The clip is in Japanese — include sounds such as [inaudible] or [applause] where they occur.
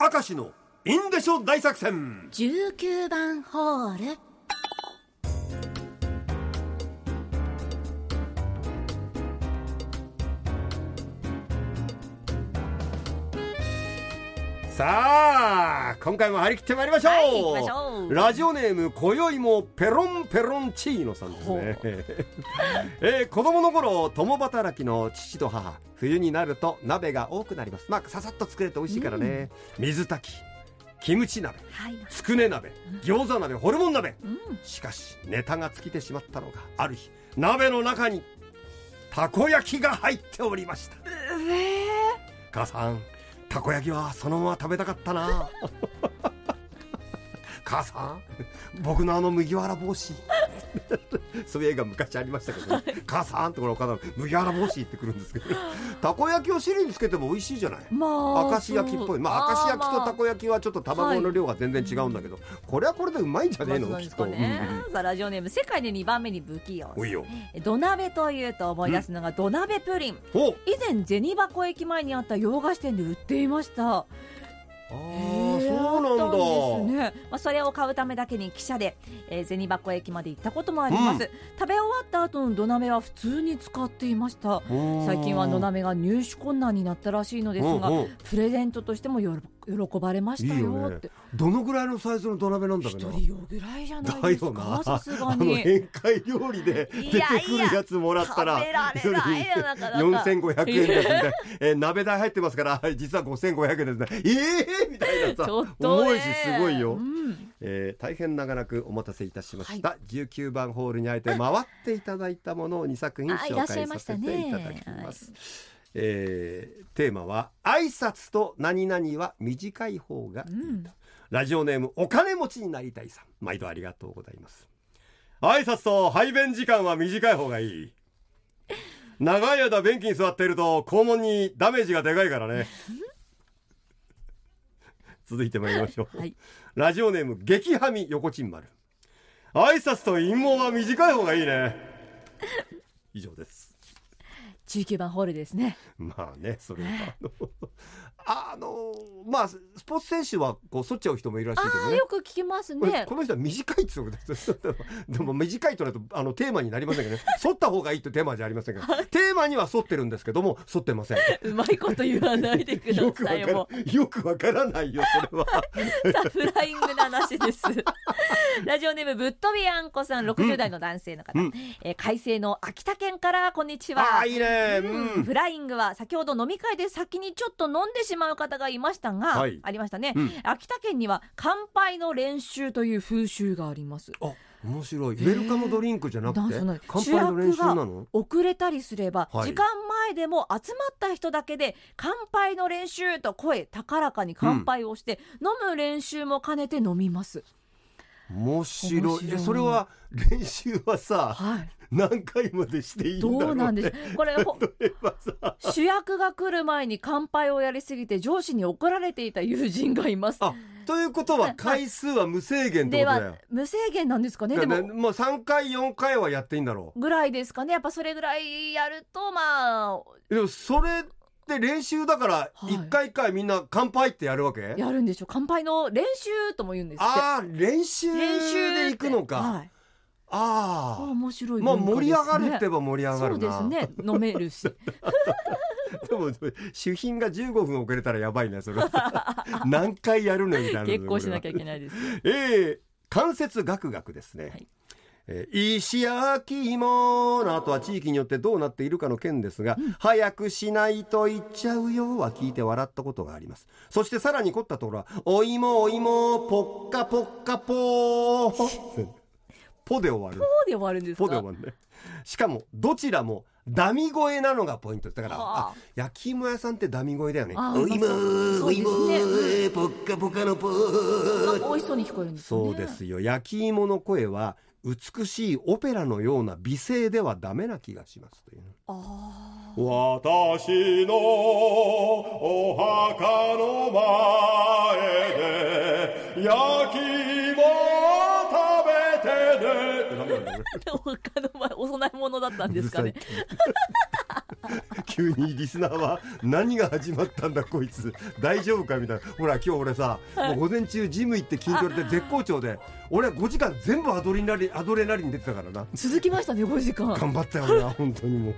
明石のインデショ大作戦。19番ホール。さあ今回も張り切ってまいりましょう,、はいょう。ラジオネーム今宵もペロンペロンチーノさんですね、[laughs] えー子供の頃共働きの父と母冬になると鍋が多くなります。まあささっと作れて美味しいからね、水炊きキムチ鍋はいつくね鍋餃子鍋ホルモン鍋。うん。しかしネタが尽きてしまったのがある日鍋の中にたこ焼きが入っておりました。え母さんたこ焼きはそのまま食べたかったな。[laughs] 母さん僕のあの麦わら帽子そういう映画昔ありましたけど、ね、母さんってこれお母さん麦わら帽子ってくるんですけど。[laughs] たこ焼きを汁につけても美味しいじゃない？まあ明石焼きっぽい。まあ明石焼きとたこ焼きはちょっと卵の量が全然違うんだけど、これはこれでうまいんじゃねえの？まあきっと、そうですかね。うん。うんさあラジオネーム世界で2番目に不器用おいよ。土鍋というと思い出すのが土鍋プリン。お！以前銭箱駅前にあった洋菓子店で売っていました。あへーーそうなんですね。まあ、それを買うためだけに汽車で、えー、銭箱駅まで行ったこともあります、うん。食べ終わった後の土鍋は普通に使っていました。最近は土鍋が入手困難になったらしいのですが、うんうん。プレゼントとしてもよろ喜ばれましたいいよってどのぐらいのサイズの土鍋なんだ一ろうな。人用ぐらいじゃないだですかさすがに。宴会料理で出てくるやつもらったら食べられないよなかなか4500円ですみたいな、えー鍋代入ってますから実は5500円ですね。ええー、みたいなさ重いしすごいよ、うん。えー大変長らくお待たせいたしました、19番ホールにあえて回っていただいたものを2作品紹介させてねいただきます、えーテーマは挨拶と何々は短い方がいいと、うんラジオネームお金持ちになりたいさん。毎度ありがとうございます。挨拶と排便時間は短い方がいい。長い間便器に座っていると肛門にダメージがでかいからね。[laughs] 続いて参りましょう、はい。ラジオネーム激ハミ横ちん丸。挨拶と陰謀は短い方がいいね。以上です19番ホールですね。まあねそれは。[laughs] あのあのまあスポーツ選手はこう反っちゃう人もいるらしいけどね。あよく聞きますね。この人は短いってことですでも短いとなるとあのテーマになりませんけどね。[laughs] 反った方がいいってテーマじゃありませんけどテーマには沿ってるんですけども沿ってません。うまいこと言わないでくださいよくわからないよそれは。[laughs] さあフライングな話です。ラジオネームぶっ飛びあんこさん60代の男性の方、うん。えー快晴の秋田県からこんにちは。ああいいねううん。んフライングは先ほど飲み会で先にちょっと飲んでしまう方がいましたが、はい。ありましたね、うん。秋田県には乾杯の練習という風習があります。あ面白い。ウェルカムドリンクじゃなくてなんそうなんです乾杯の練習なの？遅れたりすれば、はい。時間前でも集まった人だけで乾杯の練習と声高らかに乾杯をして、飲む練習も兼ねて飲みます面白い。それは練習はさはい。何回までしていいんだろう、ね、どうなんでしょう。これほ例えばさ。主役が来る前に乾杯をやりすぎて上司に怒られていた友人がいます。あということは回数は無制限では無制限なんですかね？でももう3回4回はやっていいんだろぐらいですかね。やっぱそれぐらいやるとまあうでもそれって練習だからはい。1回1回みんな乾杯ってやるわけ、やるんでしょう。乾杯の練習とも言うんですって。ああ練習練習で。行くのか、はい、ああ面白いまあ盛り上がるって言えば盛り上がそうるなですね。飲めるし。[laughs] でも主賓が15分遅れたらやばいねそれ。何回やるのみたいな結構しなきゃいけいないですえー、関節ガクガクですね、はいえー石焼き芋の後は地域によってどうなっているかの件ですが、早くしないと言っちゃうよは聞いて笑ったことがあります。そしてさらに凝ったところはお芋お芋ポッカポッカポー [laughs] ポで終わる。こうで終わるんですか？ポで終わるね。しかもどちらもダミ声なのがポイント。だから、はあ。あ焼き芋屋さんってダミ声だよね。お芋お芋ポッカポカのポあー美味しそうに聞こえるんですよね。そうですよ。焼き芋の声は美しいオペラのような美声ではダメな気がしますという。あ私のお墓の前で焼き芋食べてね。[laughs] ー他の前お供え物だったんですかね [laughs] 急にリスナーは何が始まったんだこいつ。大丈夫かみたいな。ほら今日俺さ、もう午前中ジム行って筋トレで絶好調で俺5時間全部アドレナリンアドレナリン出てたからな。続きましたね5時間。頑張ったよな本当にもう。